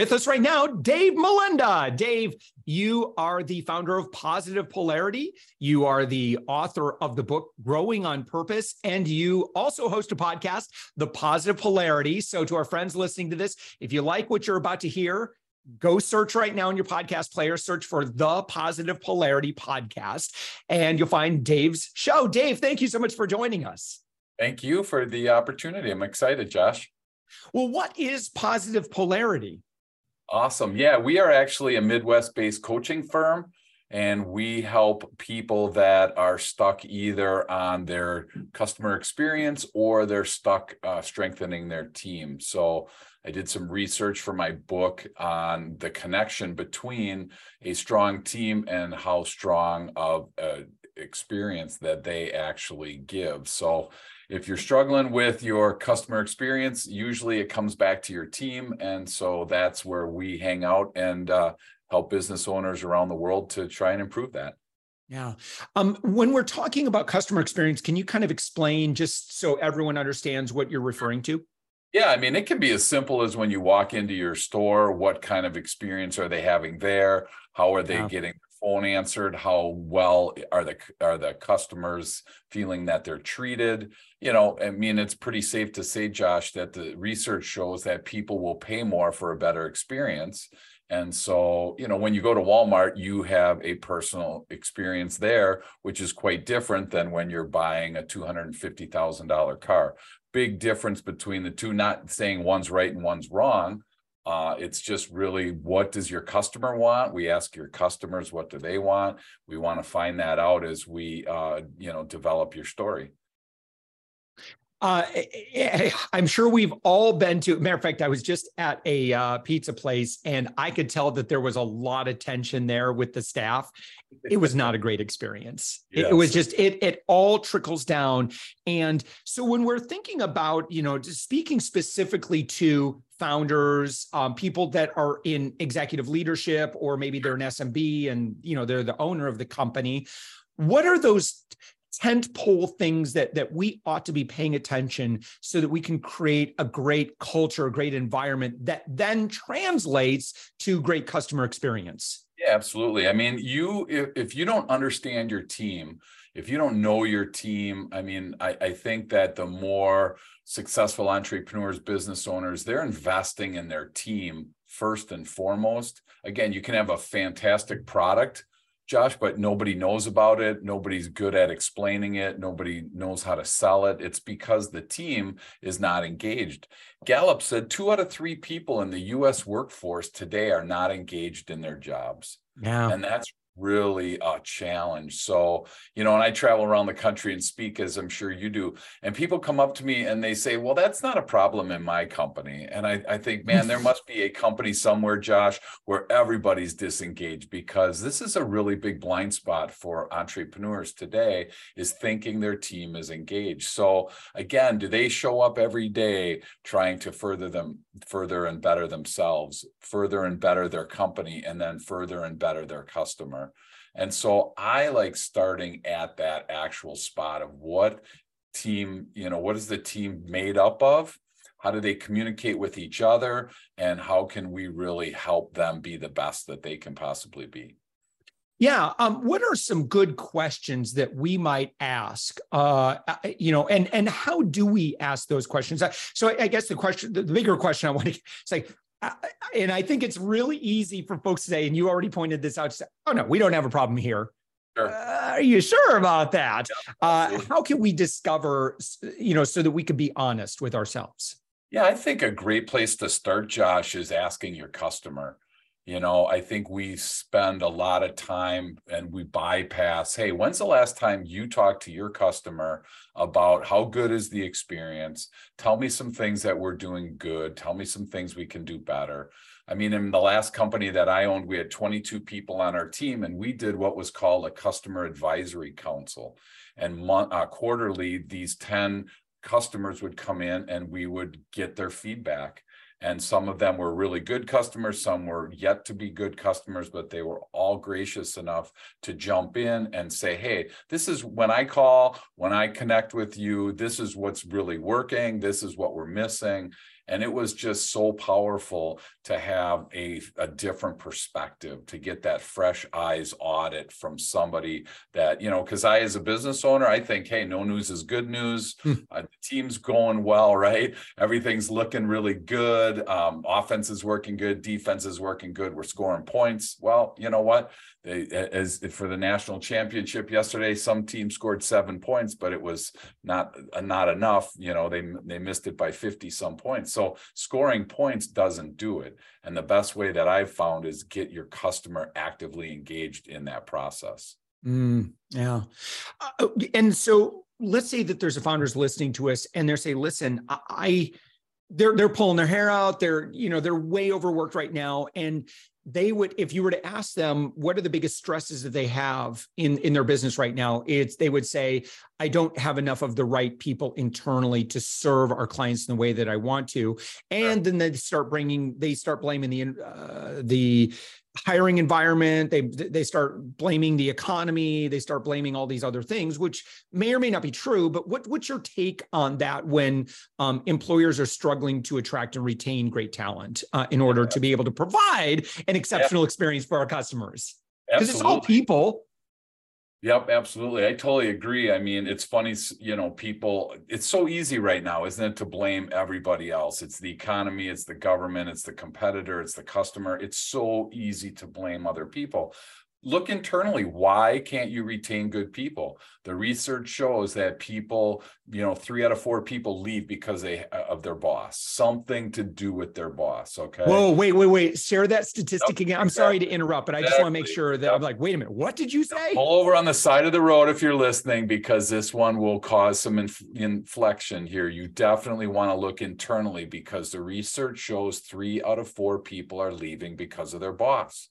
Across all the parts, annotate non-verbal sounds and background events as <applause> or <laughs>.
With us right now, Dave Molenda. Dave, you are the founder of Positive Polarity. You are the author of the book Growing on Purpose, and you also host a podcast, The Positive Polarity. So, to our friends listening to this, if you like what you're about to hear, go search right now in your podcast player, search for the Positive Polarity podcast, and you'll find Dave's show. Dave, thank you so much for joining us. Thank you for the opportunity. I'm excited, Josh. Well, what is positive polarity? Awesome. Yeah, we are actually a Midwest based coaching firm, and we help people that are stuck either on their customer experience or they're stuck uh, strengthening their team. So, I did some research for my book on the connection between a strong team and how strong of a experience that they actually give. So, if you're struggling with your customer experience, usually it comes back to your team. And so that's where we hang out and uh, help business owners around the world to try and improve that. Yeah. Um, when we're talking about customer experience, can you kind of explain just so everyone understands what you're referring to? Yeah, I mean, it can be as simple as when you walk into your store, what kind of experience are they having there? How are they yeah. getting phone answered how well are the are the customers feeling that they're treated? You know i mean it's pretty safe to say josh that the research shows that people will pay more for a better experience. And so you know when you go to walmart you have a personal experience there which is quite different than when you're buying a $250000 car. Big difference between the two not saying one's right and one's wrong uh, it's just really what does your customer want? We ask your customers what do they want. We want to find that out as we, uh, you know, develop your story. Uh, eh, eh, I'm sure we've all been to. Matter of fact, I was just at a uh, pizza place, and I could tell that there was a lot of tension there with the staff. It was not a great experience. Yes. It, it, was just it. It all trickles down, and so when we're thinking about, you know, speaking specifically to founders, um, people that are in executive leadership, or maybe they're an SMB and you know they're the owner of the company. What are those tent pole things that that we ought to be paying attention so that we can create a great culture a great environment that then translates to great customer experience. Yeah absolutely. I mean you if, if you don't understand your team if you don't know your team i mean I, I think that the more successful entrepreneurs business owners they're investing in their team first and foremost. Again you can have a fantastic product Josh, but nobody knows about it. Nobody's good at explaining it. Nobody knows how to sell it. It's because the team is not engaged. Gallup said two out of three people in the US workforce today are not engaged in their jobs. Yeah. And that's really a challenge. So, you know, and I travel around the country and speak, as I'm sure you do, and people come up to me and they say, Well, that's not a problem in my company. And I, I think, man, there <laughs> must be a company somewhere, Josh, where everybody's disengaged because this is a really big blind spot for entrepreneurs today is thinking their team is engaged. So again, do they show up every day trying to further them, further and better themselves, further and better their company, and then further and better their customer? And so I like starting at that actual spot of what team, you know, what is the team made up of? How do they communicate with each other? And how can we really help them be the best that they can possibly be? Yeah. Um, what are some good questions that we might ask? Uh, you know, and and how do we ask those questions? So I guess the question, the bigger question I want to, it's like, and I think it's really easy for folks to say, and you already pointed this out, say, oh no, we don't have a problem here. sure. uh, are you sure about that? Yeah, uh, how can we discover, you know, so that we can be honest with ourselves? Yeah, I think a great place to start, Josh, is asking your customer. You know, I think we spend a lot of time and we bypass, hey, when's the last time you talked to your customer about how good is the experience? Tell me some things that we're doing good. Tell me some things we can do better. I mean, in the last company that I owned, we had 22 people on our team, and we did what was called a customer advisory council. And month, uh, quarterly, these 10 customers would come in and we would get their feedback. And some of them were really good customers, some were yet to be good customers, but they were all gracious enough to jump in and say, Hey, this is when I call, when I connect with you, this is what's really working, this is what we're missing and it was just so powerful to have a, a different perspective to get that fresh eyes audit from somebody that you know because i as a business owner i think hey no news is good news. Hmm. uh, the team's going well right? Everything's looking really good. Um, offense is working good. Defense is working good. We're scoring points. Well you know what? They, as for the national championship yesterday, some team scored seven points, but it was not not enough. You know, they they missed it by fifty some points. So scoring points doesn't do it. And the best way that I've found is get your customer actively engaged in that process. Mm, yeah, uh, and so let's say that there's a founders listening to us, and they're saying, "Listen, I." they're they're pulling their hair out they're you know they're way overworked right now and they would if you were to ask them what are the biggest stresses that they have in in their business right now? It's they would say i don't have enough of the right people internally to serve our clients in the way that i want to. And then they start bringing they start blaming the uh, the hiring environment they they start blaming the economy they start blaming all these other things which may or may not be true but what what's your take on that when um, employers are struggling to attract and retain great talent uh, in order to be able to provide an exceptional yeah. experience for our customers? Because it's all people Yep, absolutely. I totally agree. I mean, it's funny, you know, people, it's so easy right now, isn't it, to blame everybody else? It's the economy, it's the government, it's the competitor, it's the customer. It's so easy to blame other people look internally why can't you retain good people? The research shows that people you know three out of four people leave because they uh, of their boss. Something to do with their boss okay? Whoa wait wait wait. Share that statistic again. I'm exactly. sorry to interrupt but i just want to make sure that yep. i'm like wait a minute what did you say? Pull over on the side of the road if you're listening because this one will cause some inf- inflection here. You definitely want to look internally because the research shows three out of four people are leaving because of their boss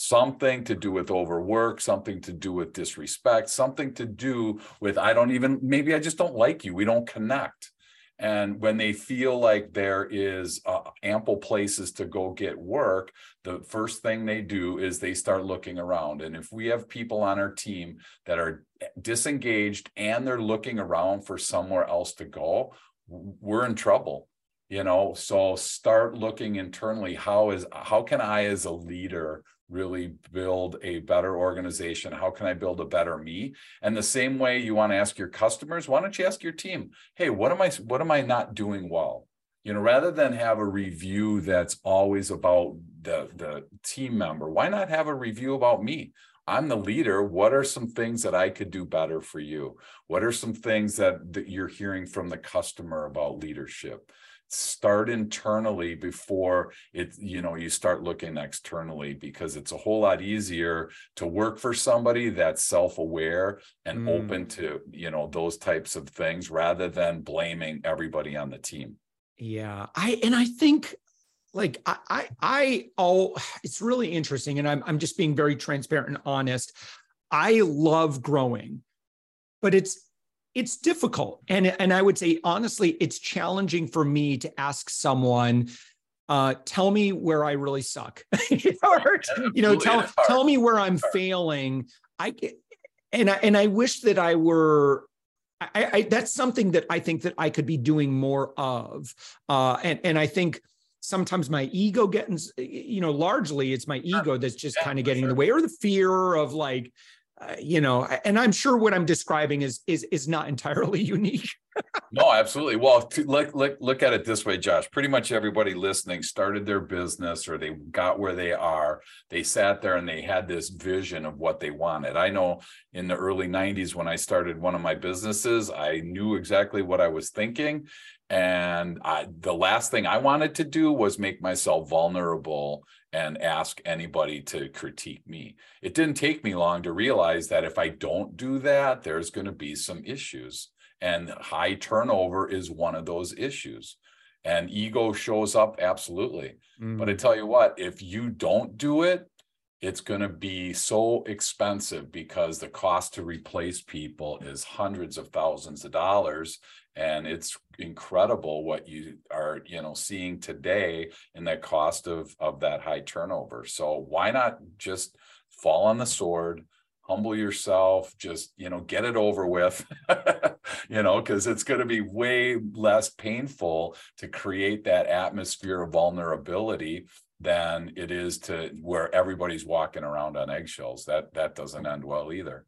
something to do with overwork, something to do with disrespect, something to do with, I don't even, maybe I just don't like you. We don't connect. And when they feel like there is uh, ample places to go get work, the first thing they do is they start looking around. And if we have people on our team that are disengaged and they're looking around for somewhere else to go, we're in trouble you know so start looking internally how is how can i as a leader really build a better organization? How can I build a better me? And the same way you want to ask your customers, why don't you ask your team, hey, what am I what am I not doing well? You know, rather than have a review that's always about the, the team member, why not have a review about me? I'm the leader. What are some things that I could do better for you? What are some things that, that you're hearing from the customer about leadership? Start internally before it you know you start looking externally because it's a whole lot easier to work for somebody that's self-aware and mm. open to you know those types of things rather than blaming everybody on the team yeah i and i think like i i, I oh it's really interesting and I'm, I'm just being very transparent and honest i love growing but it's it's difficult. And and i would say honestly it's challenging for me to ask someone uh, tell me where i really suck. <laughs> Or, you know tell tell me where i'm failing. I and i and i wish that i were I, I that's something that i think that i could be doing more of. Uh, and and i think sometimes my ego getting you know largely it's my ego that's just yeah, kind of getting sure. in the way or the fear of like uh, you know and i'm sure what i'm describing is is is not entirely <laughs> unique no, absolutely. Well, to, look, look, look at it this way, Josh. Pretty much everybody listening started their business or they got where they are. They sat there and they had this vision of what they wanted. I know in the early 90s when I started one of my businesses, I knew exactly what I was thinking. And I, the last thing I wanted to do was make myself vulnerable and ask anybody to critique me. It didn't take me long to realize that if I don't do that, there's going to be some issues. And high turnover is one of those issues. And ego shows up absolutely. Mm. But I mm. tell you what, if you don't do it, it's going to be so expensive because the cost to replace people is hundreds of thousands of dollars. And it's incredible what you are you know seeing today in the cost of of that high turnover. So why not just fall on the sword humble yourself just you know get it over with <laughs> you know because it's going to be way less painful to create that atmosphere of vulnerability than it is to where everybody's walking around on eggshells. That that doesn't end well either.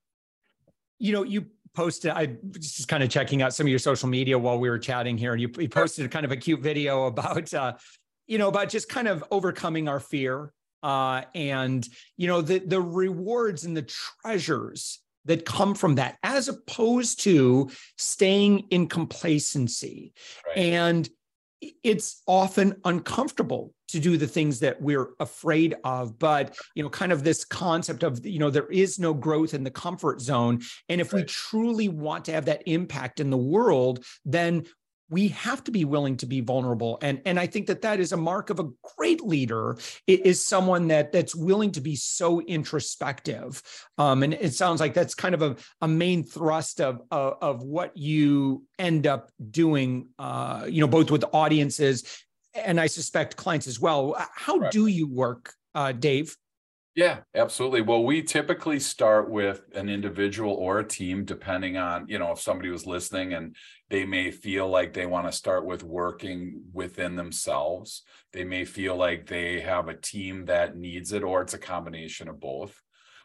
You know you posted i was just kind of checking out some of your social media while we were chatting here and you, you posted kind of a cute video about uh you know about just kind of overcoming our fear uh, and you know the the rewards and the treasures that come from that as opposed to staying in complacency. Right. and it's often uncomfortable to do the things that we're afraid of but you know kind of this concept of you know there is no growth in the comfort zone and if right. we truly want to have that impact in the world then we have to be willing to be vulnerable. And and i think that that is a mark of a great leader. Is someone that that's willing to be so introspective. Um, and it sounds like that's kind of a, a main thrust of, of, of what you end up doing uh, you know both with audiences and i suspect clients as well. How right. do you work uh, dave yeah, absolutely. Well, we typically start with an individual or a team, depending on, you know, if somebody was listening and they may feel like they want to start with working within themselves. They may feel like they have a team that needs it, or it's a combination of both.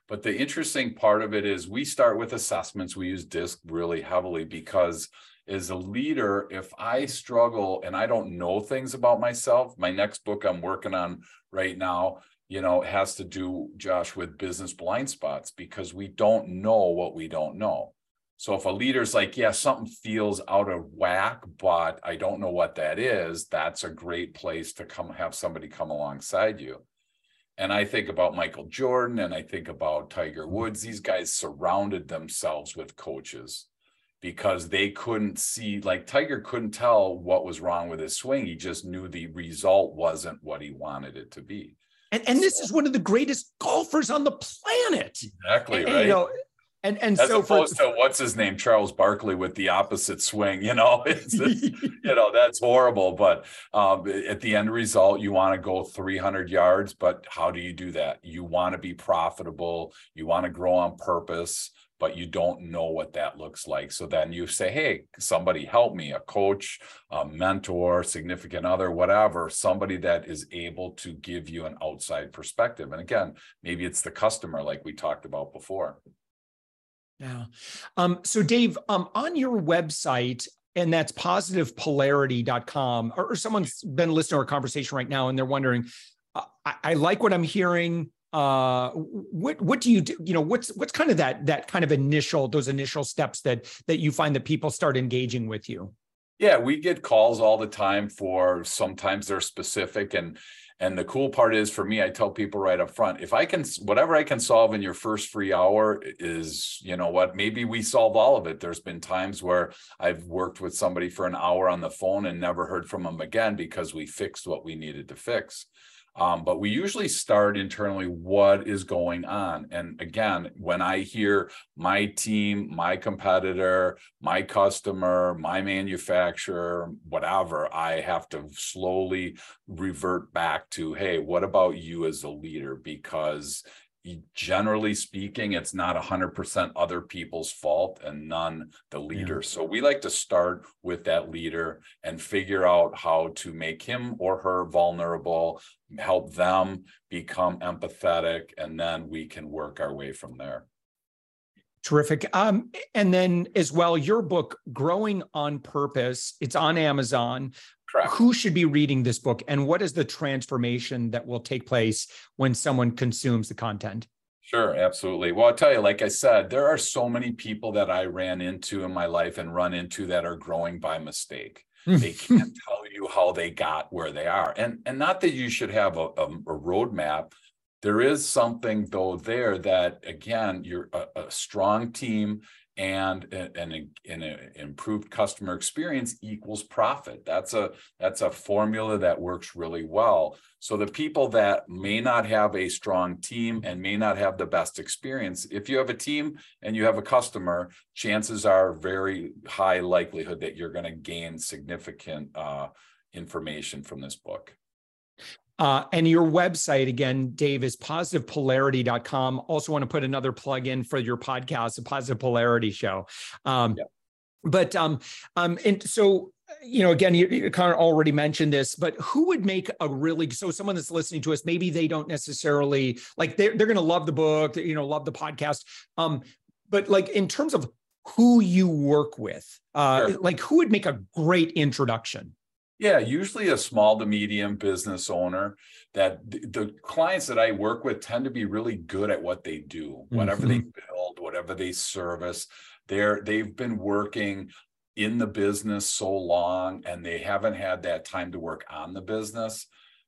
But the interesting part of it is we start with assessments. We use DISC really heavily because as a leader, if I struggle and I don't know things about myself, my next book I'm working on right now you know, it has to do, Josh, with business blind spots because we don't know what we don't know. So if a leader's like, yeah, something feels out of whack, but I don't know what that is, that's a great place to come have somebody come alongside you. And I think about Michael Jordan and I think about Tiger Woods. These guys surrounded themselves with coaches because they couldn't see, like Tiger couldn't tell what was wrong with his swing. He just knew the result wasn't what he wanted it to be. And, and this is one of the greatest golfers on the planet. Exactly and, right. You know, and and As so opposed for, to what's his name, Charles Barkley with the opposite swing. You know, <laughs> it's, <laughs> you know that's horrible. But um, at the end result, you want to go 300 yards. But how do you do that? You want to be profitable. You want to grow on purpose but you don't know what that looks like. So then you say, hey, somebody help me, a coach, a mentor, significant other, whatever, somebody that is able to give you an outside perspective. And again, maybe it's the customer, like we talked about before. Yeah. Um, so, Dave, um, on your website, and that's positivepolarity.com, or, or someone's been listening to our conversation right now and they're wondering, uh, I, I like what I'm hearing uh what what do you do you know what's what's kind of that that kind of initial those initial steps that that you find that people start engaging with you? Yeah we get calls all the time for sometimes they're specific and and the cool part is for me i tell people right up front if i can whatever i can solve in your first free hour is you know what maybe we solve all of it. There's been times where i've worked with somebody for an hour on the phone and never heard from them again because we fixed what we needed to fix um, but we usually start internally what is going on. And again, when I hear my team, my competitor, my customer, my manufacturer, whatever, I have to slowly revert back to, hey, what about you as a leader? Because generally speaking, it's not 100% other people's fault and none the leader. Yeah. So we like to start with that leader and figure out how to make him or her vulnerable, help them become empathetic, and then we can work our way from there. Terrific. Um, and then as well, your book, Growing on Purpose, it's on Amazon. Correct. Who should be reading this book and what is the transformation that will take place when someone consumes the content? Sure, absolutely. Well, I'll tell you, like I said, there are so many people that I ran into in my life and run into that are growing by mistake. Hmm. they can't <laughs> tell you how they got where they are. And and not that you should have a, a, a roadmap there is something though there that again you're a, a strong team and an, improved customer experience equals profit. That's a that's a formula that works really well. So the people that may not have a strong team and may not have the best experience if you have a team and you have a customer chances are very high likelihood that you're going to gain significant uh, information from this book uh, and your website, again, Dave, is positivepolarity.com. Also, want to put another plug in for your podcast, the Positive Polarity Show. Um, yeah. But, um, um, and so, you know, again, you, you, kind of already mentioned this, but who would make a really so someone that's listening to us, maybe they don't necessarily like they're, they're going to love the book, you know, love the podcast. Um, but like in terms of who you work with, uh, sure. like who would make a great introduction? Yeah, usually a small to medium business owner that the, the, clients that I work with tend to be really good at what they do, whatever mm-hmm. they build, whatever they service. They're they've been working in the business so long and they haven't had that time to work on the business.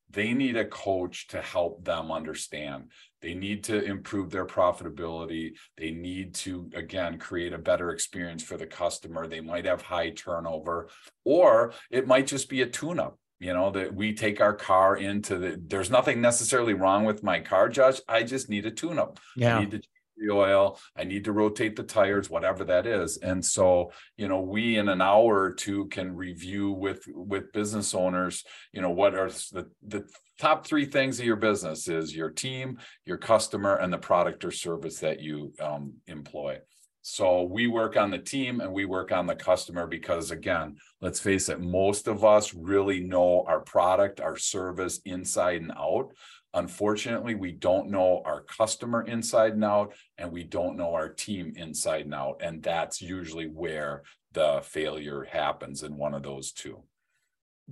They need a coach to help them understand they need to improve their profitability. They need to, again, create a better experience for the customer. They might have high turnover, or it might just be a tune up. You know, that we take our car into the, there's nothing necessarily wrong with my car, Josh. I just need a tune up. Yeah. I need to the oil i need to rotate the tires whatever that is and so you know we in an hour or two can review with with business owners you know what are the the top three things of your business is your team, your customer, and the product or service that you um, employ. So we work on the team and we work on the customer because, again, let's face it, most of us really know our product, our service inside and out. Unfortunately, we don't know our customer inside and out, and we don't know our team inside and out. And that's usually where the failure happens in one of those two.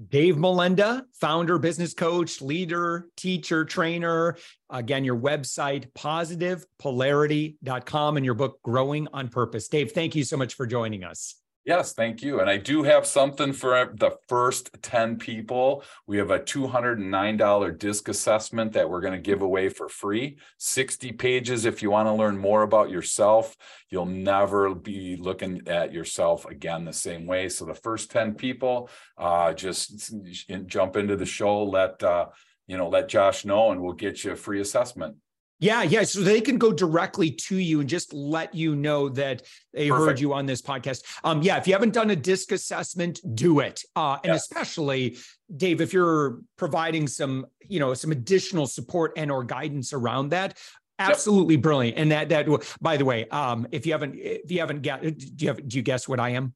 Dave Molenda, founder, business coach, leader, teacher, trainer. Again, your website, positivepolarity.com, and your book, Growing on Purpose. Dave, thank you so much for joining us. Yes, thank you. And I do have something for the first 10 people. We have a $209 disc assessment that we're going to give away for free. 60 pages if you want to learn more about yourself. You'll never be looking at yourself again the same way. So the first 10 people, uh, just jump into the show, let uh, you know, let Josh know, and we'll get you a free assessment. Yeah, yeah. So they can go directly to you and just let you know that they Perfect. heard you on this podcast. Um, yeah, if you haven't done a disc assessment, do it. Uh, and especially, Dave, if you're providing some, you know, some additional support and or guidance around that, absolutely yep. brilliant. And that that by the way, um, if you haven't if you haven't got do you have do you guess what I am?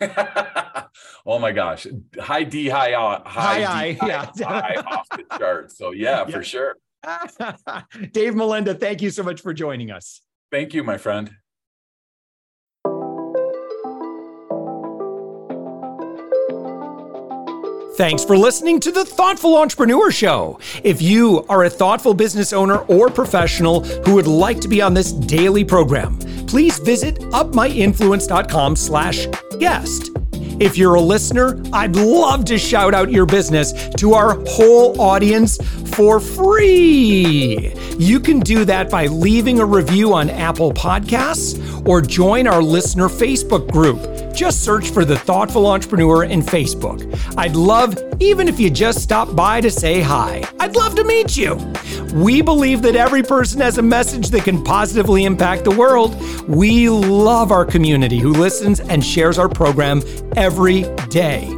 <laughs> oh my gosh, high D, high high, high, high, high yeah, high off the chart. So yeah, <laughs> yeah. for sure. <laughs> Dave Molenda, thank you so much for joining us. Thank you, my friend. Thanks for listening to the Thoughtful Entrepreneur Show. If you are a thoughtful business owner or professional who would like to be on this daily program, please visit upmyinfluence.com slash guest. If you're a listener, I'd love to shout out your business to our whole audience for free. You can do that by leaving a review on Apple Podcasts or join our listener Facebook group. Just search for the Thoughtful Entrepreneur in Facebook. I'd love even if you just stop by to say hi. I'd love to meet you. We believe that every person has a message that can positively impact the world. We love our community who listens and shares our program every day.